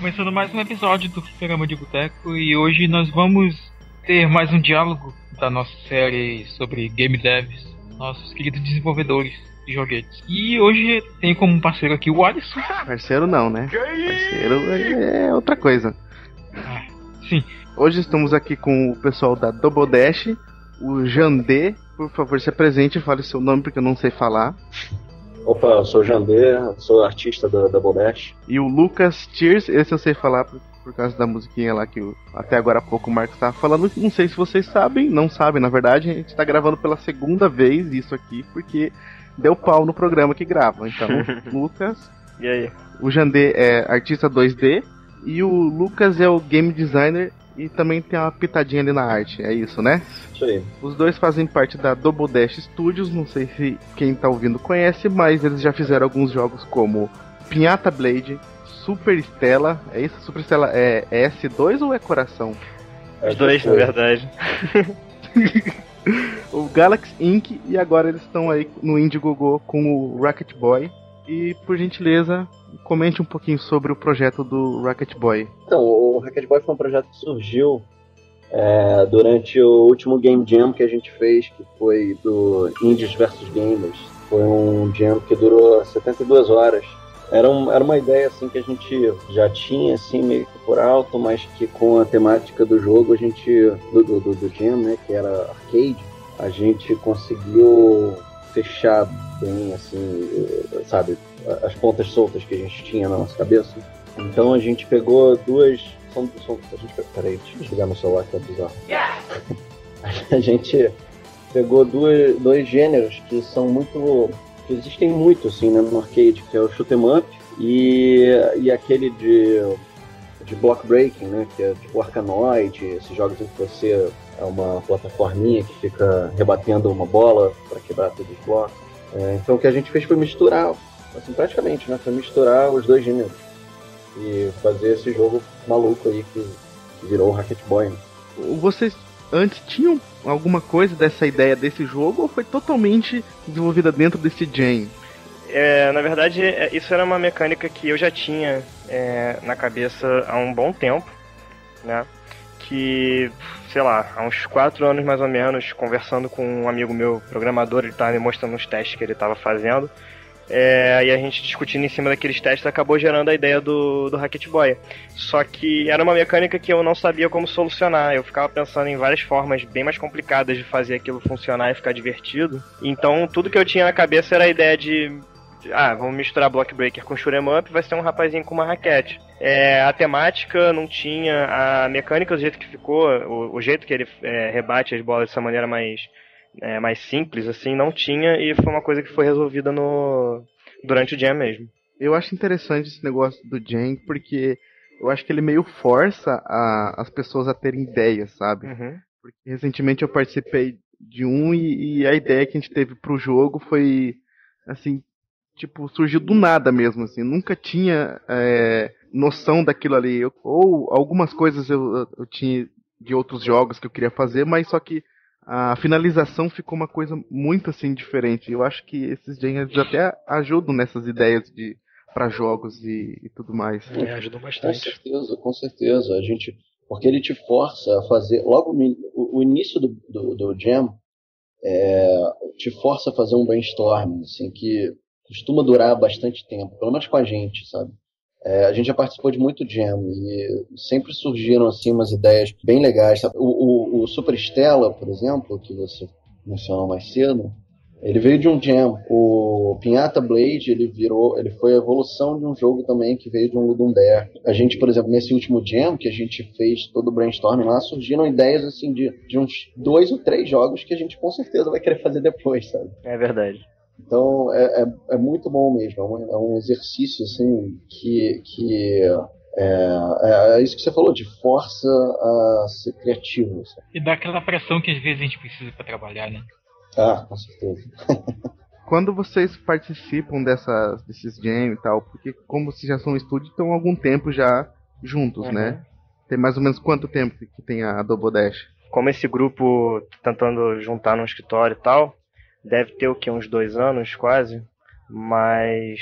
começando mais um episódio do Fliperama de Boteco e hoje nós vamos ter mais um diálogo da nossa série sobre game devs, nossos queridos desenvolvedores de joguetes. E hoje tem como parceiro aqui o Alisson. Parceiro não, né? Parceiro é outra coisa. Ah, sim. Hoje estamos aqui com o pessoal da Double Dash, o Jandê. Por favor, se apresente e fale seu nome porque eu não sei falar. Opa, eu sou o Jandê, sou artista da Double Dash. E o Lucas Tears, esse eu sei falar por, por causa da musiquinha lá que o, até agora há pouco o Marcos estava falando. Não sei se vocês sabem, não sabem, na verdade, a gente está gravando pela segunda vez isso aqui, porque deu pau no programa que grava. Então, Lucas. E aí? O Jandê é artista 2D e o Lucas é o game designer e também tem uma pitadinha ali na arte, é isso, né? Isso aí. Os dois fazem parte da Double Dash Studios, não sei se quem tá ouvindo conhece, mas eles já fizeram alguns jogos como Pinhata Blade, Super Stella, é isso? Super Stella é, é S2 ou é coração? Os dois, na verdade. o Galaxy Inc. e agora eles estão aí no Indiegogo com o Rocket Boy. E por gentileza, comente um pouquinho sobre o projeto do Rocket Boy. Então, o Rocket Boy foi um projeto que surgiu é, durante o último Game Jam que a gente fez, que foi do Indies vs Gamers. Foi um jam que durou 72 horas. Era, um, era uma ideia assim que a gente já tinha assim meio que por alto, mas que com a temática do jogo a gente do, do, do, do jam, né, que era arcade, a gente conseguiu fechar bem assim, sabe, as pontas soltas que a gente tinha na nossa cabeça. Então a gente pegou duas. São, são, a gente, peraí, deixa eu desligar meu celular que tá bizarro. a gente pegou duas, dois gêneros que são muito. Que existem muito assim né, no arcade, que é o shoot 'em up e, e aquele de, de block breaking, né? Que é tipo Arkanoid, esses jogos em que você é uma plataforminha que fica rebatendo uma bola para quebrar todos os blocos. É, então o que a gente fez foi misturar assim, praticamente, né? Foi misturar os dois gêneros e fazer esse jogo maluco aí que, que virou o Rocket Boy. Né? Vocês antes tinham alguma coisa dessa ideia desse jogo ou foi totalmente desenvolvida dentro desse gen? É, na verdade, é, isso era uma mecânica que eu já tinha é, na cabeça há um bom tempo, né? Que, sei lá, há uns quatro anos mais ou menos, conversando com um amigo meu, programador, ele estava me mostrando os testes que ele estava fazendo. É, e a gente discutindo em cima daqueles testes acabou gerando a ideia do, do Rocket Boy. Só que era uma mecânica que eu não sabia como solucionar. Eu ficava pensando em várias formas bem mais complicadas de fazer aquilo funcionar e ficar divertido. Então tudo que eu tinha na cabeça era a ideia de. Ah, vamos misturar Block Breaker com Shoot'em Up, vai ser um rapazinho com uma raquete. É, a temática não tinha, a mecânica do jeito que ficou, o, o jeito que ele é, rebate as bolas dessa maneira mais é, mais simples, assim, não tinha, e foi uma coisa que foi resolvida no durante o jam mesmo. Eu acho interessante esse negócio do jam, porque eu acho que ele meio força a, as pessoas a terem ideias, sabe? Uhum. Porque recentemente eu participei de um e, e, a ideia que a gente teve pro jogo foi, assim, tipo, surgiu do nada mesmo, assim, nunca tinha é, noção daquilo ali. Eu, ou algumas coisas eu, eu tinha de outros jogos que eu queria fazer, mas só que a finalização ficou uma coisa muito assim diferente. Eu acho que esses gêneros até ajudam nessas ideias de para jogos e, e, tudo mais. É, ajudam bastante. Com certeza, com certeza. A gente, porque ele te força a fazer logo no, o, o, início do, do, do jam é, te força a fazer um brainstorming, assim que costuma durar bastante tempo, pelo menos com a gente, sabe? É, a gente já participou de muito jam e sempre surgiram assim umas ideias bem legais. O, o, o Super Stella, por exemplo, que você mencionou mais cedo, ele veio de um jam. O Pinhata Blade, ele virou, ele foi a evolução de um jogo também que veio de um Ludum Dare. A gente, por exemplo, nesse último jam que a gente fez todo o brainstorming lá, surgiram ideias assim de, de uns dois ou três jogos que a gente com certeza vai querer fazer depois, sabe? É verdade. Então é, é, é, muito bom mesmo, é um, é um, exercício assim que, que É, é, isso que você falou, de força a ser criativo. Sabe? E dá aquela pressão que às vezes a gente precisa para trabalhar, né? Ah, com certeza. Quando vocês participam dessas, desses jam e tal, porque como vocês já são um estúdio, estão há algum tempo já juntos, Uhum. né? Tem mais ou menos quanto tempo que tem a Double Dash? Como esse grupo tentando juntar no escritório e tal, deve ter o que? Uns dois anos quase. Mas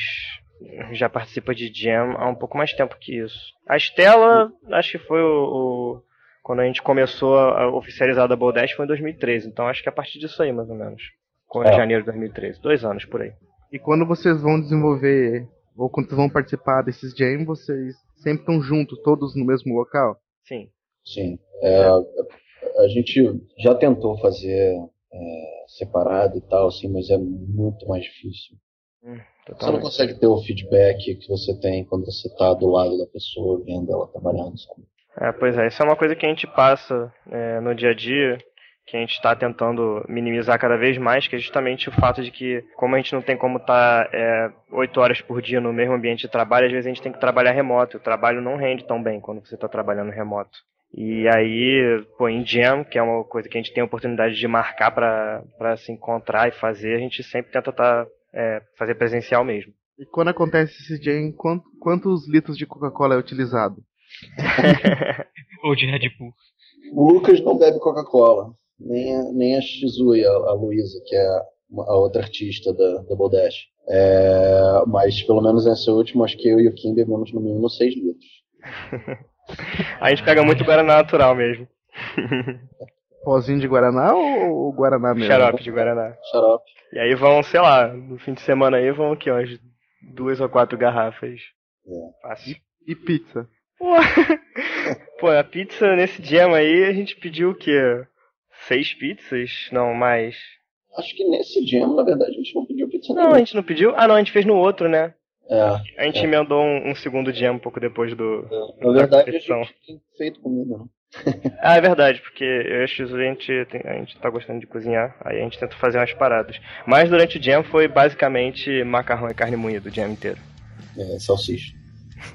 já participa de Jam há um pouco mais tempo que isso. A Estela, acho que foi o, o- quando a gente começou a oficializar a Double Dash foi em 2013. Então acho que é a partir disso aí, mais ou menos. Com É. janeiro de 2013. Dois anos por aí. E quando vocês vão desenvolver, ou quando vocês vão participar desses jam, vocês sempre estão juntos, todos no mesmo local? Sim. Sim. É, a gente já tentou fazer é, separado e tal, assim, mas é muito mais difícil. Você não consegue ter o feedback que você tem quando você está do lado da pessoa, vendo ela trabalhando, sabe? É, pois é, isso é uma coisa que a gente passa é, no dia a dia, que a gente está tentando minimizar cada vez mais, que é justamente o fato de que, como a gente não tem como estar oito horas por dia no mesmo ambiente de trabalho, às vezes a gente tem que trabalhar remoto. O trabalho não rende tão bem quando você está trabalhando remoto. E aí, pô, em Jam, que é uma coisa que a gente tem a oportunidade de marcar para se encontrar e fazer, a gente sempre tenta tá, é, fazer presencial mesmo. E quando acontece esse jam, quant- quantos litros de Coca-Cola é utilizado? Ou de Red Bull. O Lucas não bebe Coca-Cola, nem a, nem a Shizui, a, a Luísa, que é uma- a outra artista da Double Dash. É, mas pelo menos nessa última, acho que eu e o Kim bebemos no mínimo 6 litros. a gente pega muito Guaraná natural mesmo. Pozinho de Guaraná ou, Guaraná mesmo? Xarope de Guaraná. Xarope. E aí vão, sei lá, no fim de semana aí vão aqui, umas duas ou quatro garrafas. É. Fácil. E pizza? Pô, a pizza nesse jam aí a gente pediu o quê? Seis pizzas? Não, mais. Acho que nesse jam, na verdade, a gente não pediu pizza Não, a nenhuma. gente não pediu? Ah, não, a gente fez no outro, né? É, A gente É. emendou um, um segundo jam um pouco depois do. é. Na verdade, a gente tem feito comida, né? Ah, é verdade, porque eu e a Shizu, a gente, tem- a gente tá gostando de cozinhar, aí a gente tenta fazer umas paradas. Mas durante o jam foi basicamente macarrão e carne moída o jam inteiro. É, salsicha.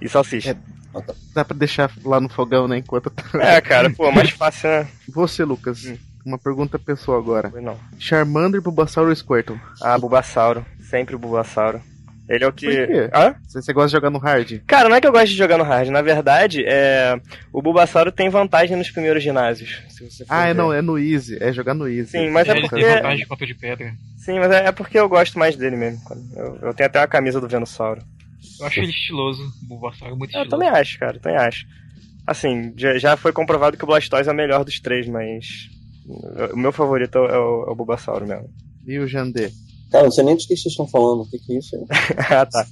E salsicha. É. Dá pra deixar lá no fogão, né? Enquanto. É, cara, pô, mais fácil, né? Você, Lucas, Hum. uma pergunta pessoal agora. Não. Charmander, Bulbasaur ou Squirtle? Ah, Bulbasauro. Sempre o Bulbasauro. Ele é o que. Por quê? Hã? Você, gosta de jogar no hard? Cara, não é que eu gosto de jogar no hard. Na verdade, é... o Bulbasauro tem vantagem nos primeiros ginásios. Se você for Ah, é não, é no Easy. É jogar no Easy. Sim, mas é Ele porque- tem vantagem contra de pedra. Sim, mas é, é porque eu gosto mais dele mesmo. Eu, eu tenho até uma camisa do Venusauro. Eu acho ele estiloso. O Bulbasaur é muito Eu estiloso. também acho, cara, também acho. Assim, já, já foi comprovado que o Blastoise é o melhor dos três, mas. O meu favorito é o, é o Bulbasauro mesmo. E o Jandê? Cara, não sei nem do que vocês estão falando. O que, que é isso aí? ah, tá.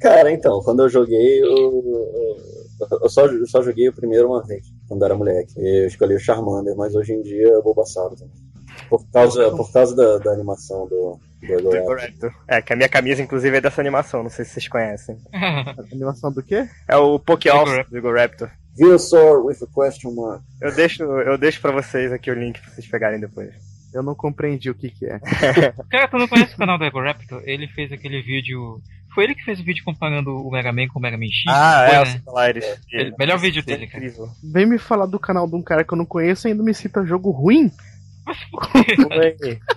Cara, então, quando eu joguei, eu, eu, eu só, eu só joguei o primeiro uma vez, quando era moleque. Eu escolhi o Charmander, mas hoje em dia é o Bulbasaur também. Por causa, por causa da, da animação do, do. Correcto. É, que a minha camisa, inclusive, é dessa animação, não sei se vocês conhecem. A animação do quê? É o Vigoraptor. do Vigoraptor. Venusaur with a question mark. Eu deixo, eu deixo pra vocês aqui o link pra vocês pegarem depois. Eu não compreendi o que que é. Cara, tu não conhece o canal do Ego Raptor? Ele fez aquele vídeo. Foi ele que fez o vídeo comparando o Mega Man com o Mega Man X? Ah, Foi, é, o né? Stellaris. Ele- melhor vídeo dele, cara. Incrível. Vem me falar do canal de um cara que eu não conheço e ainda me cita jogo ruim? Oi.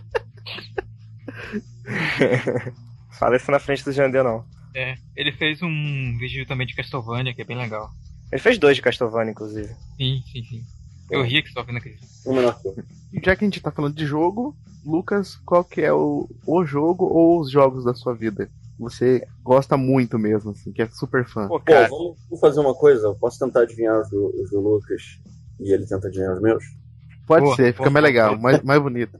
Fala isso na frente do Jandê, não. É, ele fez um vídeo também de Castlevania, que é bem legal. Ele fez dois de Castlevania, inclusive. Sim, sim, sim. Eu ria que só vendo aquele. E Já que a gente tá falando de jogo, Lucas, qual que é o, o jogo ou os jogos da sua vida? Você gosta muito mesmo, assim, que é super fã. Pô, Pô, cara, vamos, vamos fazer uma coisa? Eu posso tentar adivinhar os do, os do Lucas e ele tenta adivinhar os meus? Pode boa, ser, fica boa, mais boa. legal, mais, mais bonito.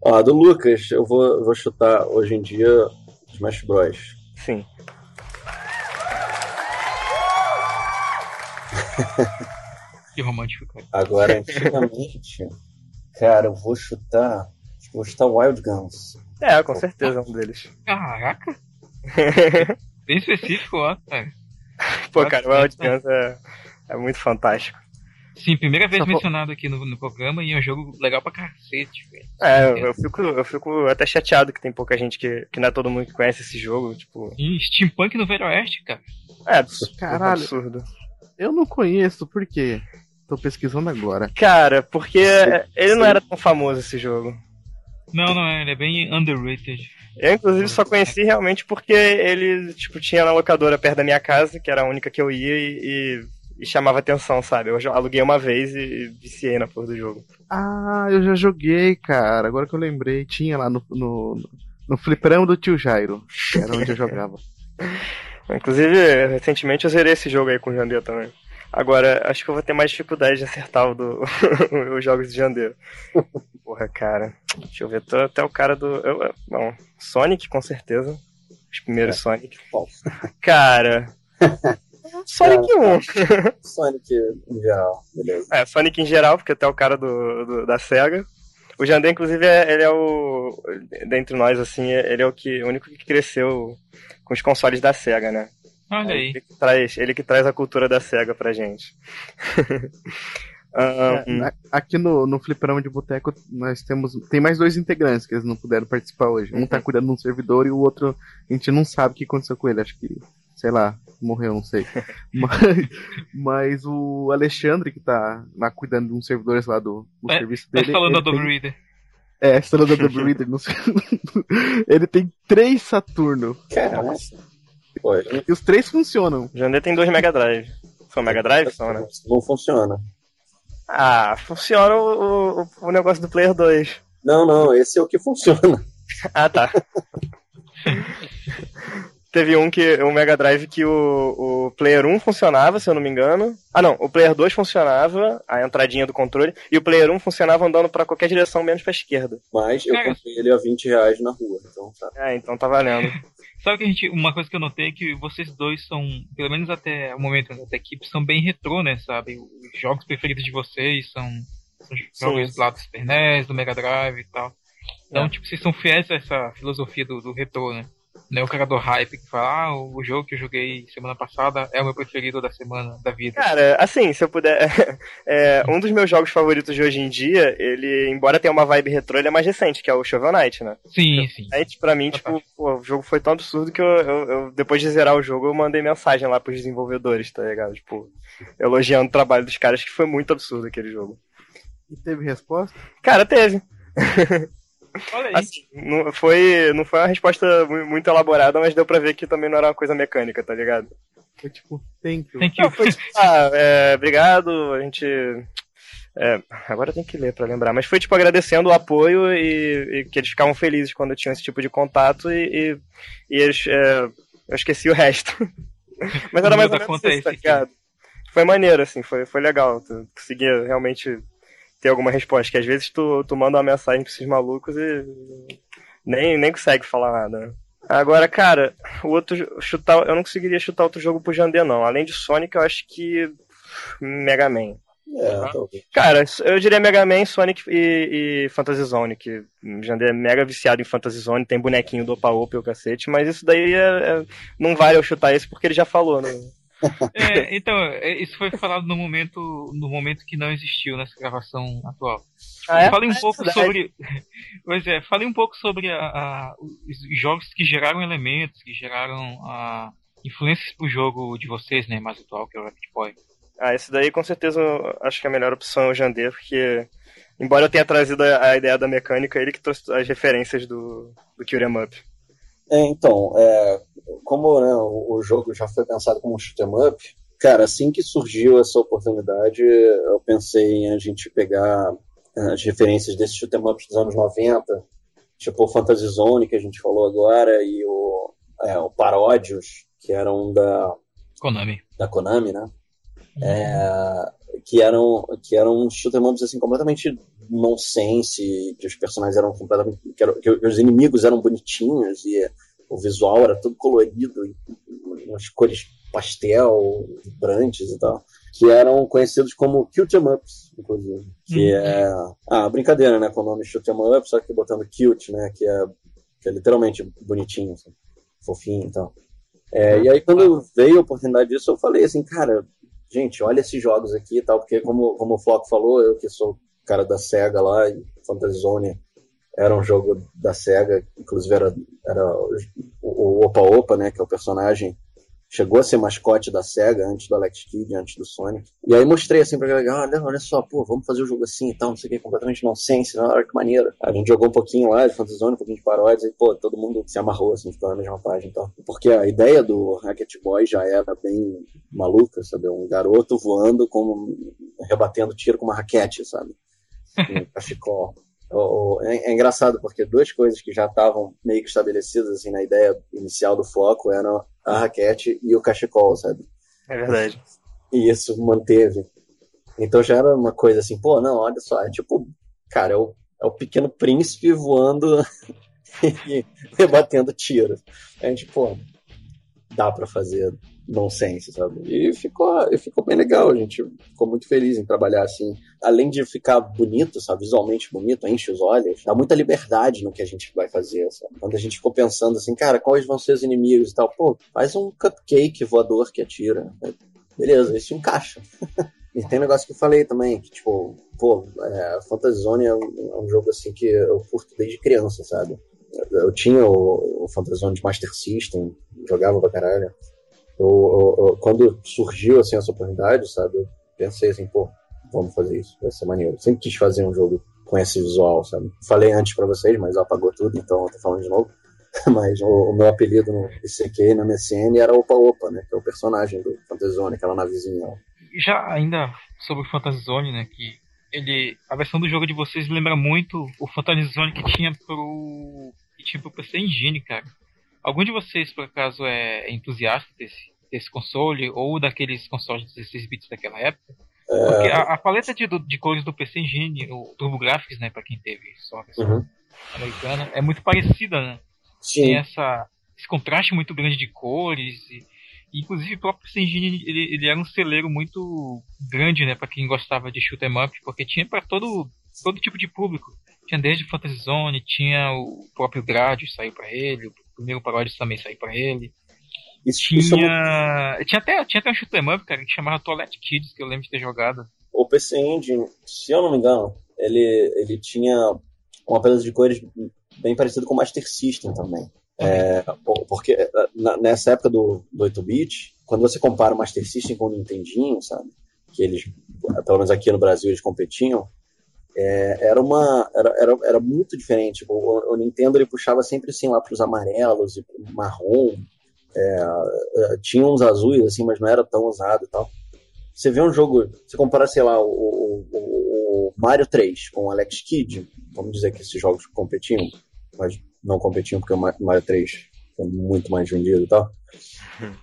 Ó, do Lucas, eu vou, eu vou chutar hoje em dia Smash Bros. sim. Que romântico, cara. Agora, antigamente, cara, eu vou chutar. acho que eu Vou chutar Wild Guns. É, com certeza é um deles. Caraca! Bem específico, ó, cara. Pô, cara, o Wild Guns é, é muito fantástico. Sim, primeira vez Só mencionado aqui no, no programa e é um jogo legal pra cacete, velho. É, eu, eu fico, eu fico até chateado que tem pouca gente que, que não é todo mundo que conhece esse jogo, tipo. E Steampunk no Velho Oeste, cara. É, absurdo. Caralho. absurdo. Eu não conheço, por quê? Tô pesquisando agora. Cara, porque ele não era tão famoso esse jogo. Não, não é, ele é bem underrated. Eu, inclusive, só conheci realmente porque ele, tipo, tinha na locadora perto da minha casa, que era a única que eu ia e, e- e chamava atenção, sabe? Eu aluguei uma vez e, e viciei na porra do jogo. Ah, eu já joguei, cara. Agora que eu lembrei, tinha lá no, no, no fliperama do tio Jairo. que Era onde eu jogava. Inclusive, recentemente eu zerei esse jogo aí com o Jandê também. Agora, acho que eu vou ter mais dificuldade de acertar o do, os jogos de Jandê. Porra, cara. Deixa eu ver, tô até o cara do. Eu, não, Sonic, com certeza. Os primeiros É. Sonic. Cara. Sonic 1. Sonic em geral, beleza. É, Sonic em geral, porque até o cara do, do- da SEGA. O Jandê, inclusive, é, ele é o. Dentre nós, assim, ele é o, que, o único que cresceu com os consoles da SEGA, né? Olha aí. Ele que traz, ele que traz a cultura da SEGA pra gente. É, na- aqui no, no fliperama de boteco nós temos. Tem mais dois integrantes que eles não puderam participar hoje. Um tá cuidando de um servidor e o outro a gente não sabe o que aconteceu com ele. Acho que, sei lá, morreu, não sei. mas, mas o Alexandre, que tá lá cuidando de uns servidores lá do, do É, serviço Tá dele. falando da ele Double tem- Reader. É, instalando a Double Reader. não sei. ele tem três Saturno. Caraca. Pô, E os três funcionam. o Jandê tem dois Mega Drive. São Mega Drive? São, né? Não funciona. Ah, funciona o, o, o negócio do Player 2. Não, não, esse é o que funciona. Ah, tá. Teve um que um Mega Drive que o, o Player 1 funcionava, se eu não me engano. Ah, não, o Player 2 funcionava, a entradinha do controle, e o Player 1 funcionava andando pra qualquer direção menos pra esquerda. Mas eu comprei ele a 20 reais na rua, então tá. É, então tá valendo. Sabe que a gente. Uma coisa que eu notei é que vocês dois são, pelo menos até o momento da equipe, são bem retrô, né? Sabe? Os jogos preferidos de vocês são, são jogos Sim. lá do Super NES, do Mega Drive e tal. Então, É. tipo, vocês são fiéis a essa filosofia do, do retrô, né? Não é o cara do hype que fala, ah, o jogo que eu joguei semana passada é o meu preferido da semana da vida. Cara, assim, se eu puder. é, um dos meus jogos favoritos de hoje em dia, ele, embora tenha uma vibe retrô, ele é mais recente, que é o Shovel Knight, né? Sim, sim. Aí, tipo, pra mim, tipo, pô, o jogo foi tão absurdo que eu, eu- eu, depois de zerar o jogo, eu mandei mensagem lá pros desenvolvedores, tá ligado? Tipo, elogiando o trabalho dos caras, que foi muito absurdo aquele jogo. E teve resposta? Cara, teve. Olha aí. Assim, não foi, não foi uma resposta mu- muito elaborada, mas deu pra ver que também não era uma coisa mecânica, tá ligado? Foi tipo, thank you. Tem que. Não, foi tipo, ah, é, obrigado, a gente. é, agora tem que ler pra lembrar, mas foi tipo agradecendo o apoio e, e que eles ficavam felizes quando tinham esse tipo de contato e, e, e eles. é, eu esqueci o resto. mas era mais ou menos isso, tá ligado? Foi maneiro, assim, foi, foi legal. Tu conseguia realmente ter alguma resposta, que às vezes tu, tu manda uma mensagem pra esses malucos e nem, nem consegue falar nada. né? Agora, cara, o outro chutar, eu não conseguiria chutar outro jogo pro Jandê, não. Além de Sonic, eu acho que Mega Man. É. Cara, eu diria Mega Man, Sonic e, e Fantasy Zone, que o Jandê é mega viciado em Fantasy Zone, tem bonequinho do Opa Opa e o cacete, mas isso daí é- é- não vale eu chutar esse porque ele já falou, né? É, então, é, isso foi falado no momento, no momento que não existiu nessa gravação atual. Ah, é? Falei um É pouco verdade. sobre. Pois é, falei um pouco sobre a- a- os jogos que geraram elementos, que geraram a, influências pro jogo de vocês, né? Mais atual, que é o Rapid Boy. Ah, esse daí com certeza eu acho que a melhor opção é o Jandê, porque embora eu tenha trazido a, ideia da mecânica, ele que trouxe as referências do, do 'em Up. É, então, é, como né, o, o jogo já foi pensado como um shoot 'em up, cara, assim que surgiu essa oportunidade, eu pensei em a gente pegar eh, as referências desses shoot 'em ups dos anos 90, tipo o Fantasy Zone que a gente falou agora e o, é, o Paródios, que eram da, Konami. da Konami, né? É, que eram que eram shoot 'em ups assim completamente nonsense, que os personagens eram completamente que, os inimigos eram bonitinhos e o visual era todo colorido, e umas cores pastel, vibrantes e tal, que eram conhecidos como cute 'em ups, inclusive, que Uhum. é ah, brincadeira, né, com o nome shoot 'em up, só que botando cute, né, que é que é literalmente bonitinho, assim, fofinho e tal. É, e aí quando veio a oportunidade disso, eu falei assim, cara, gente, olha esses jogos aqui e tal, porque como, como o Floco falou, eu que sou cara da SEGA lá, e Fantasy Zone era um jogo da SEGA, inclusive era, era o, Opa Opa, né, que é o personagem chegou a ser mascote da SEGA antes do Alex Kidd, antes do Sonic. E aí mostrei assim pra galera, olha, olha só, pô, vamos fazer o um jogo assim e tal, não sei o que, completamente nonsense, olha que maneiro. A gente jogou um pouquinho lá de Fantasy Zone, um pouquinho de paródias, e pô, todo mundo se amarrou, assim, ficou na mesma página e tal. Porque a ideia do Racket Boy já era bem maluca, sabe? Um garoto voando, com, rebatendo tiro com uma raquete, sabe? Um cachecol. É, é, engraçado porque duas coisas que já estavam meio que estabelecidas assim na ideia inicial do foco eram a raquete e o cachecol, sabe? É verdade. E isso manteve. Então já era uma coisa assim, pô, não, olha só, é tipo, cara, é o, é o pequeno príncipe voando e rebatendo tiros. A gente, pô, dá para fazer nonsense, sabe? E ficou, ficou bem legal, a gente ficou muito feliz em trabalhar assim. Além de ficar bonito, sabe? Visualmente bonito, enche os olhos, dá muita liberdade no que a gente vai fazer, sabe? Quando a gente ficou pensando assim, cara, quais vão ser os inimigos e tal, pô, faz um cupcake voador que atira. Beleza, isso encaixa. e tem um negócio que eu falei também, que tipo, pô, é, Fantasy Zone é um, é um jogo assim que eu curto desde criança, sabe? Eu tinha o, o Fantasy Zone de Master System, jogava pra caralho. Eu, eu, eu, quando surgiu assim, essa oportunidade, sabe, eu pensei assim, pô, vamos fazer isso, vai ser maneiro. Sempre quis fazer um jogo com esse visual, sabe? Falei antes para vocês, mas apagou tudo, então eu tô falando de novo. mas o, o, meu apelido no ICQ na MSN era Opa Opa, né? Que é o personagem do Fantasy Zone, aquela navezinha. Já ainda sobre o Fantasy Zone, né? Que ele. A versão do jogo de vocês lembra muito o Fantasy Zone que tinha pro. Pro PC Engine, cara. Algum de vocês, por acaso, é entusiasta desse, desse console ou daqueles consoles de 16 bits daquela época? É... Porque a, a paleta de, de, cores do PC Engine, o TurboGrafx, né, para quem teve só a versão uhum. americana, é muito parecida, né? Sim. Tem essa, esse contraste muito grande de cores e, inclusive o próprio PC Engine ele, ele era um celeiro muito grande, né, para quem gostava de shoot 'em up, porque tinha para todo todo tipo de público. Tinha desde Fantasy Zone, tinha o próprio Gradius saiu para ele, o primeiro Parodius também saiu para ele. Isso, tinha, isso é tinha até tinha até um shoot'em up, cara, que chamava Toilet Kids, que eu lembro de ter jogado. O PC Engine, se eu não me engano, ele, ele tinha uma paleta de cores bem parecido com o Master System também. É, porque nessa época do, do 8-bit, quando você compara o Master System com o Nintendinho, sabe? Que eles, pelo menos aqui no Brasil, eles competiam, é, era uma era, era, era muito diferente. O, o, Nintendo ele puxava sempre assim lá para os amarelos e marrom. É, é, tinha uns azuis assim, mas não era tão usado e tal. Você vê um jogo, você compara, sei lá, o, o, o Mario 3 com o Alex Kidd, vamos dizer que esses jogos competiam, mas não competiam porque o Mario 3 foi muito mais vendido e tal.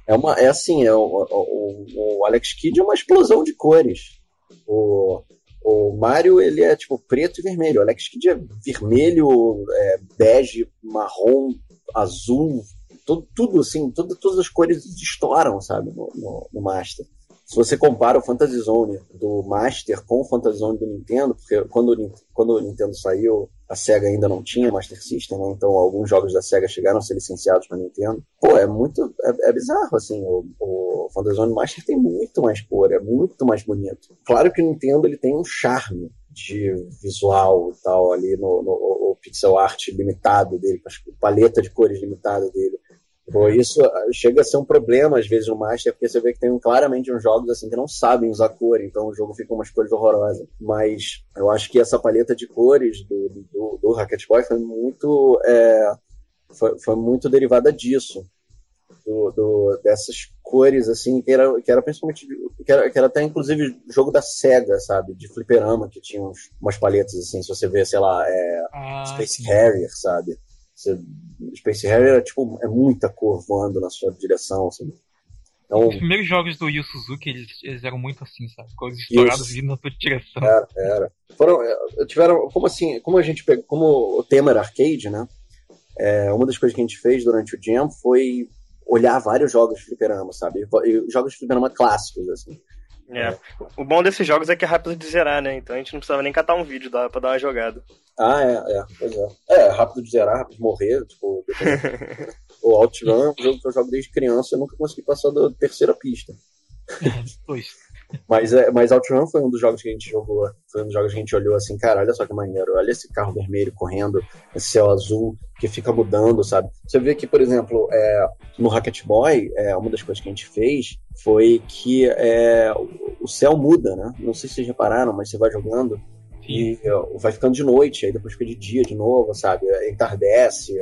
É, uma, é assim, é o, o, o Alex Kidd é uma explosão de cores. O, o Mario, ele é tipo preto e vermelho. O Alex Kidd é vermelho, é, bege, marrom, azul, tudo, tudo assim, tudo, todas as cores estouram, sabe, no, no, no Master se você compara o Fantasy Zone do Master com o Fantasy Zone do Nintendo, porque quando, quando o Nintendo saiu, a SEGA ainda não tinha Master System, né? então alguns jogos da SEGA chegaram a ser licenciados para Nintendo. Pô, é muito. É, é bizarro, assim. O, o Fantasy Zone Master tem muito mais cor, é muito mais bonito. Claro que o Nintendo ele tem um charme de visual e tal ali no, no o pixel art limitado dele, a paleta de cores limitada dele. Pô, isso ah, chega a ser um problema às vezes no Master, porque você vê que tem claramente uns jogos assim que não sabem usar cor, então o jogo fica umas cores horrorosas. Mas eu acho que essa paleta de cores do, do, do Rocket Boy foi muito, é, foi, foi, muito derivada disso. Do, do, dessas cores, assim, que era, que era principalmente. Que era, que era até inclusive jogo da SEGA, sabe? De fliperama, que tinha uns, umas paletas, assim, se você vê, sei lá, é, ah, Space sim. Harrier, sabe? Você, Space Harrier é, tipo, é muita cor voando na sua direção, assim. Então, Os primeiros jogos do Yu Suzuki, eles, eles eram muito assim, sabe? Cores estouradas vindo na tua direção. Era, era. Foram, é, tiveram, como assim, como a gente pegou, como o tema era arcade, né? É, uma das coisas que a gente fez durante o Jam foi olhar vários jogos de fliperama, sabe? E jogos de fliperama clássicos, assim. É. O bom desses jogos é que é rápido de zerar, né? Então a gente não precisava nem catar um vídeo dá pra dar uma jogada. Ah, é, é, pois é. É, rápido de zerar, rápido de morrer, tipo. o Outrun é um jogo que eu jogo desde criança e eu nunca consegui passar da terceira pista. pois. Mas, é, mas Outrun foi um dos jogos que a gente jogou. Foi um dos jogos que a gente olhou assim, cara, olha só que maneiro. Olha esse carro vermelho correndo, esse céu azul que fica mudando, sabe? Você vê que, por exemplo, é, no Rocket Boy, é, uma das coisas que a gente fez foi que é, o céu muda, né? Não sei se vocês repararam, mas você vai jogando e vai ficando de noite, aí depois fica de dia de novo, sabe? Entardece,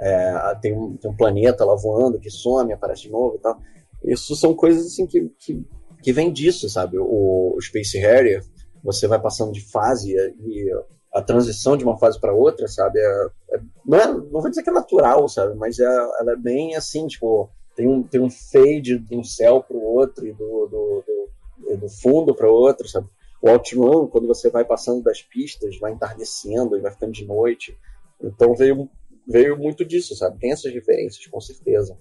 é, tem, um, tem um planeta lá voando que some, aparece de novo e tal. Isso são coisas assim que, que, que vem disso, sabe? O, o Space Harrier, você vai passando de fase e a transição de uma fase para outra, sabe? É, é, não, é, não vou dizer que é natural, sabe? Mas é, ela é bem assim, tipo, tem um, tem um fade de um céu para o outro e do, do, do, do fundo para o outro, sabe? O Outrun, quando você vai passando das pistas, vai entardecendo e vai ficando de noite. Então veio, veio muito disso, sabe? Tem essas diferenças, com certeza.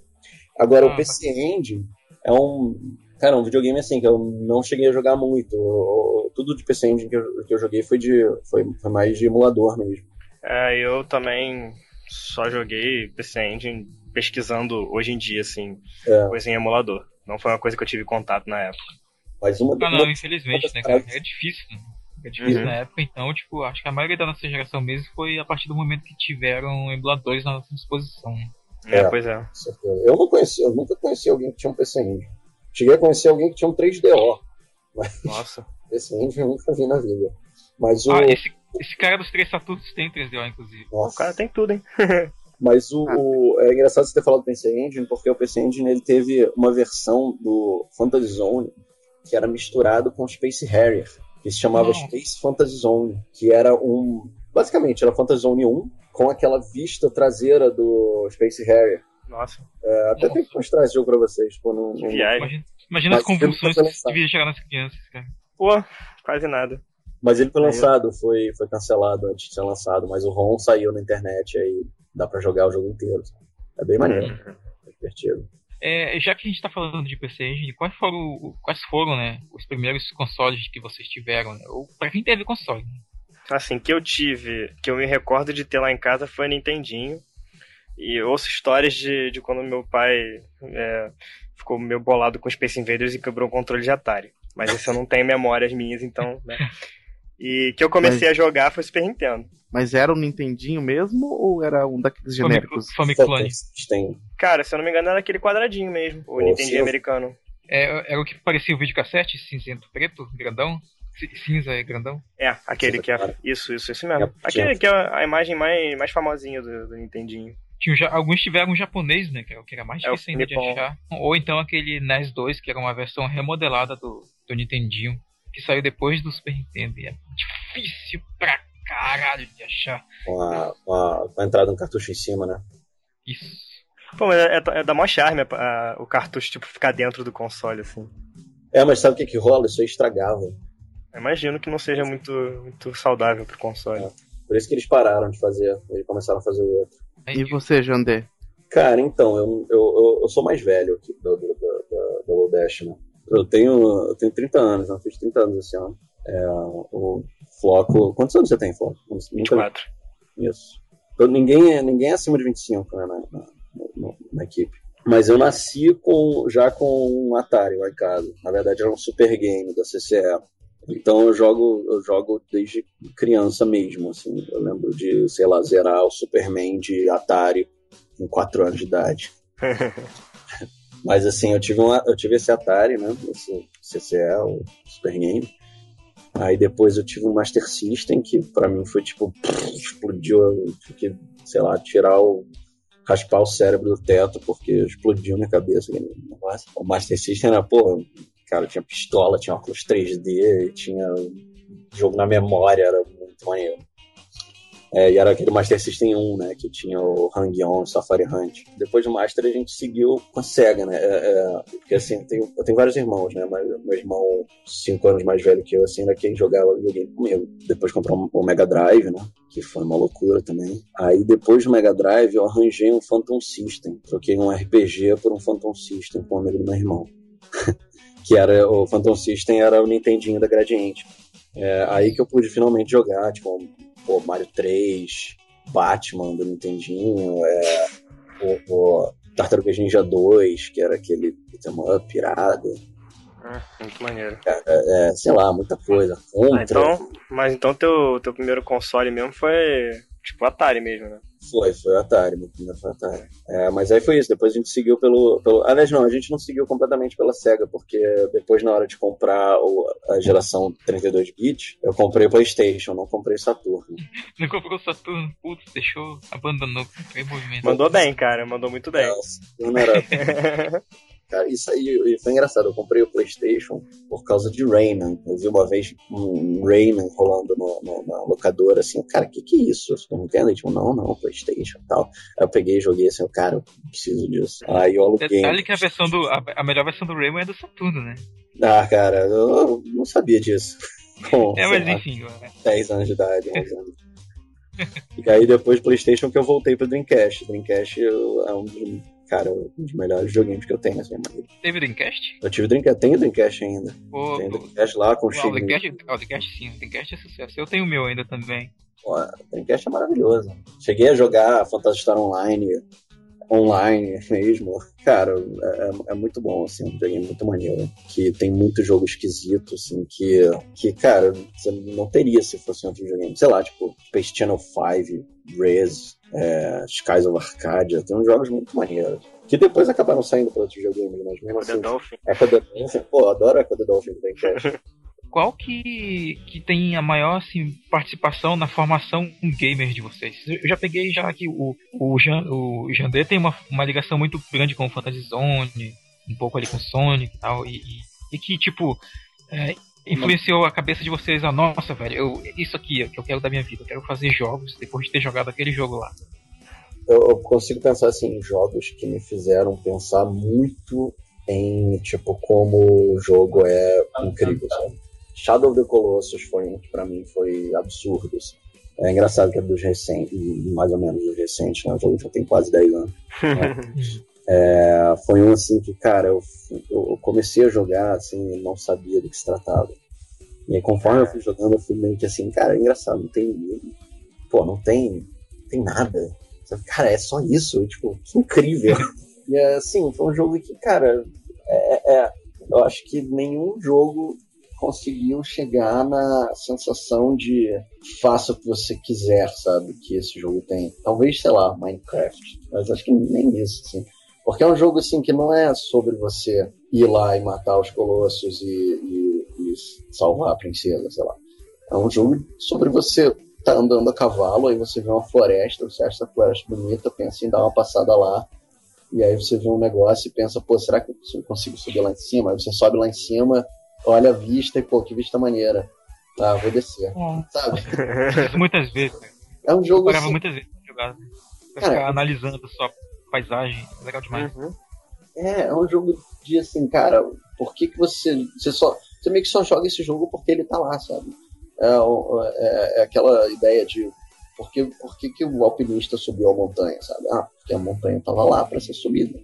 Agora, ah, o PC Engine é um. Cara, um videogame assim que eu não cheguei a jogar muito. Tudo de PC Engine que eu, que eu joguei foi, de, foi, foi mais de emulador mesmo. É, eu também só joguei PC Engine pesquisando hoje em dia, assim, é. coisa em emulador. Não foi uma coisa que eu tive contato na época. Mas uma Ah, não, uma, infelizmente, né, cara? É difícil, né? É difícil uhum. na época, então, tipo, acho que a maioria da nossa geração mesmo foi a partir do momento que tiveram emuladores na nossa disposição. É, é pois é. Eu não conheci, eu nunca conheci alguém que tinha um PC Engine. Cheguei a conhecer alguém que tinha um 3DO. Mas Nossa. PC Engine eu nunca vi na vida. Mas o... Ah, esse, esse cara dos três Saturnos tem 3DO, inclusive. Nossa. O cara tem tudo, hein? Mas o, ah. o, é engraçado você ter falado do PC Engine, porque o PC Engine ele teve uma versão do Fantasy Zone que era misturado com Space Harrier, que se chamava Space Fantasy Zone, que era um. Basicamente, era Fantasy Zone 1 com aquela vista traseira do Space Harrier. Nossa. É, até Nossa. tenho que mostrar esse jogo pra vocês. Pô, não, que viagem. Imagina, imagina as convulsões que devia chegar nas crianças, cara. Pô, quase nada. Mas ele foi lançado, foi, foi cancelado antes de ser lançado, mas o ROM saiu na internet aí dá para jogar o jogo inteiro. É bem maneiro, uhum. é divertido. É, já que a gente está falando de PC Engine, quais foram, quais foram né, os primeiros consoles que vocês tiveram? Né? Ou para quem teve console? Né? Assim, que eu tive, que eu me recordo de ter lá em casa foi a Nintendinho. E eu ouço histórias de, de quando meu pai é, ficou meio bolado com Space Invaders e quebrou o controle de Atari. Mas isso eu não tenho memórias minhas, então, né? E que eu comecei Mas... a jogar foi Super Nintendo. Mas era um Nintendinho mesmo ou era um daqueles genéricos? Famiclone. Cara, se eu não me engano era aquele quadradinho mesmo, o Nintendinho americano. É, era o que parecia o videocassete, cinzento preto, grandão? Cinza e grandão? É, aquele que é. Isso, isso, isso mesmo. Aquele que é a imagem mais, mais famosinha do, do Nintendinho. Tinha, já, alguns tiveram um japonês, né? Que era, que era mais é difícil é ainda de achar. Ou então aquele NES 2, que era uma versão remodelada do, do Nintendinho, que saiu depois do Super Nintendo. E é difícil pra caralho de achar. Com a, com a, com a entrada no cartucho em cima, né? Isso. Pô, mas é, é, é da maior charme a, a, o cartucho, tipo, ficar dentro do console, assim. É, mas sabe o que que rola? Isso aí estragava. imagino que não seja muito, muito saudável pro console. É. Por isso que eles pararam de fazer, eles começaram a fazer o outro. E você, Jandê? Cara, então, eu, eu, eu, sou mais velho aqui do, do, do, do, do Dash, né? Eu tenho, eu tenho 30 anos, né? fiz 30 anos esse ano. É, o Floco. Quantos anos você tem, Floco? 24. Isso. Então, ninguém, ninguém é acima de 25 né, na, na, na, na equipe. Mas eu nasci com, já com um Atari lá em casa. Na verdade, era um super game da CCE. Então eu jogo, eu jogo desde criança mesmo, assim. Eu lembro de, sei lá, zerar o Superman de Atari com 4 anos de idade. Mas assim, eu tive, uma, eu tive esse Atari, né? Esse CCE, o Super Game. Aí depois eu tive um Master System, que para mim foi tipo, explodiu, eu que, sei lá, tirar o. raspar o cérebro do teto, porque explodiu minha cabeça. O Master System era, pô, cara, tinha pistola, tinha óculos 3D, tinha jogo na memória, era muito maneiro. É, e era aquele Master System 1, né? Que tinha o Hang-On, Safari Hunt. Depois do Master a gente seguiu com a SEGA, né? É, é, porque assim, tenho, eu tenho vários irmãos, né? Mas meu irmão, 5 anos mais velho que eu, assim, era quem jogava videogame comigo. Depois comprou o Mega Drive, né? Que foi uma loucura também. Aí depois do Mega Drive eu arranjei um Phantom System. Troquei um RPG por um Phantom System com um amigo do meu irmão. que era o Phantom System era o Nintendinho da Gradiente. É, aí que eu pude finalmente jogar, tipo, pô, Mario 3, Batman do Nintendinho, é, o, o Tartarugas Ninja 2, que era aquele beat'em up pirado. É, muito maneiro. É, é, sei lá, muita coisa. Contra. Ah, então, mas então teu, teu primeiro console mesmo foi tipo Atari mesmo, né? Foi, foi o Atari, meu primeiro foi o Atari. É, mas aí foi isso, depois a gente seguiu pelo, pelo. Aliás, não, a gente não seguiu completamente pela SEGA, porque depois, na hora de comprar o, a geração 32-bit, eu comprei o PlayStation, não comprei o Saturno. Não comprou o Saturno, putz, deixou, abandonou, em movimento. Mandou bem, cara, mandou muito bem. Nossa, não era. Cara, isso aí foi engraçado. Eu comprei o PlayStation por causa de Rayman. Eu vi uma vez um Rayman rolando no, no, na locadora, assim, cara, o que, que é isso? Eu não entendo. Tipo, não, não, PlayStation e tal. Aí eu peguei e joguei assim, cara, eu preciso disso. Aí eu aluguei. Detalhe que a versão do. A, a melhor versão do Rayman é do Saturno, né? Ah, cara, eu não sabia disso. Com, é, mas lá, enfim. 10 anos de idade, 11 anos. e aí depois PlayStation que eu voltei pro Dreamcast. Dreamcast é um dos cara, um dos melhores videogames que eu tenho minha vida. Teve Dreamcast? Eu tive Dreamcast, tenho Dreamcast ainda. O, tenho Dreamcast lá com o Chico. O Dreamcast, o Dreamcast sim, o Dreamcast é sucesso. Eu tenho o meu ainda também. Pô, o Dreamcast é maravilhoso. Cheguei a jogar Phantasy Star Online, online mesmo. Cara, é, é, muito bom, assim, um videogame muito maneiro. Que tem muito jogo esquisito, assim, que, que, cara, você não teria se fosse um outro videogame. Sei lá, tipo, Space Channel 5, Rez, é, Skies of Arcadia, tem uns jogos muito maneiros. Que depois acabaram saindo para outros videogames, mas mesmo assim. Dolphin. Echo the Dolphin. Pô, adoro Echo the Dolphin do Dreamcast. Qual que, que tem a maior assim, participação na formação gamer de vocês? Eu já peguei já que o, o, Jan, o Jandê tem uma, uma ligação muito grande com o Fantasy Zone, um pouco ali com Sonic e tal, e, e, e que, tipo, é, influenciou a cabeça de vocês a nossa, velho, eu, isso aqui é o que eu quero da minha vida, eu quero fazer jogos depois de ter jogado aquele jogo lá. Eu, eu consigo pensar assim em jogos que me fizeram pensar muito em tipo como o jogo é incrível, sabe? Shadow of the Colossus foi um que pra mim foi absurdo. Assim. É engraçado que é dos recentes, mais ou menos dos recentes, né? O jogo já tem quase 10 anos. Né? É, foi um assim que, cara, eu, eu comecei a jogar assim e não sabia do que se tratava. E aí, conforme eu fui jogando, eu fui meio que assim, cara, é engraçado, não tem. Pô, não tem. Não tem nada. Cara, é só isso. Tipo, que incrível. e assim, foi um jogo que, cara, é, é, eu acho que nenhum jogo conseguiu chegar na sensação de faça o que você quiser, sabe? Que esse jogo tem. Talvez, sei lá, Minecraft. Mas acho que nem isso, assim. Porque é um jogo, assim, que não é sobre você ir lá e matar os colossos e, e, e salvar a princesa, sei lá. É um jogo sobre você tá andando a cavalo, aí você vê uma floresta, você acha essa floresta bonita, pensa em dar uma passada lá, e aí você vê um negócio e pensa, pô, será que eu consigo subir lá em cima? Aí você sobe lá em cima, olha a vista e, pô, que vista maneira. Ah, vou descer. É. Sabe? muitas vezes. É um jogo. Eu assim... muitas vezes jogar. Pra ficar analisando só paisagem. Legal demais. Uhum. É, é um jogo de assim, cara, por que, que você. Você só. Você meio que só joga esse jogo porque ele tá lá, sabe? É, é, é aquela ideia de por que, por que, que o alpinista subiu a montanha, sabe? Ah, porque a montanha tava lá para ser subida.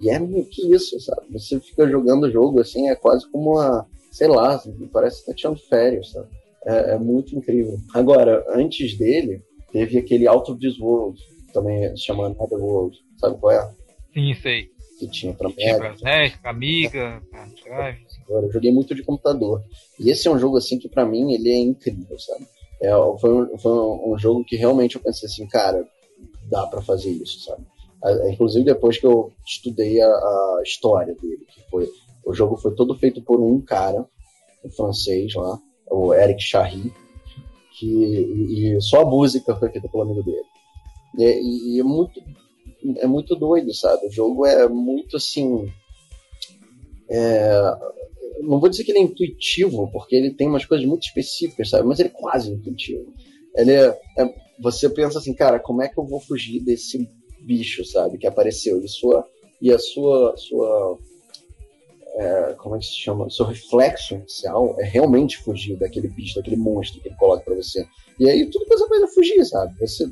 E é meio que isso, sabe? Você fica jogando o jogo assim, é quase como uma, sei lá, parece que tá tirando férias, sabe? É, é, muito incrível. Agora, antes dele, teve aquele Out of This World, também se chama Netherworld, sabe qual é? Sim, sei. Que tinha pra Mega. Tinha pra Amiga, Drive. Agora, eu joguei muito de computador. E esse é um jogo assim que para mim ele é incrível, sabe? É, foi um, foi um jogo que realmente eu pensei assim, cara, dá para fazer isso, sabe? Inclusive depois que eu estudei a, a, história dele, que foi o jogo foi todo feito por um cara, um francês lá, o Eric Charry, que e, e só a música foi feita pelo amigo dele. E, e, é muito é muito doido, sabe? O jogo é muito assim, é, não vou dizer que ele é intuitivo, porque ele tem umas coisas muito específicas, sabe? Mas ele é quase intuitivo. Ele é, é você pensa assim, cara, como é que eu vou fugir desse bicho, sabe, que apareceu. E, sua, e a sua, sua é, como é que se chama? Seu reflexo inicial é realmente fugir daquele bicho, daquele monstro que ele coloca para você. E aí tudo que você faz é fugir, sabe? Você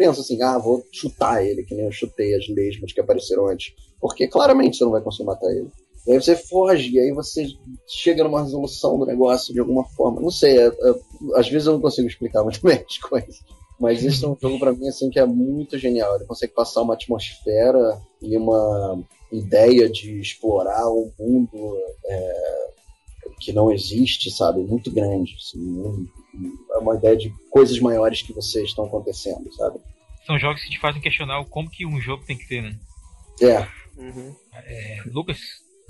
pensa assim, ah, vou chutar ele, que nem eu chutei as lesmas que apareceram antes. Porque claramente você não vai conseguir matar ele. E aí você foge, e aí você chega numa resolução do negócio de alguma forma. Não sei, é, é, às vezes eu não consigo explicar muito bem as coisas. Mas esse é um jogo para mim assim que é muito genial. Ele consegue passar uma atmosfera e uma ideia de explorar um mundo é, que não existe, sabe? Muito grande. Assim, é uma ideia de coisas maiores que vocês estão acontecendo, sabe? São jogos que te fazem questionar como que um jogo tem que ter, né? É. Uhum. é Lucas?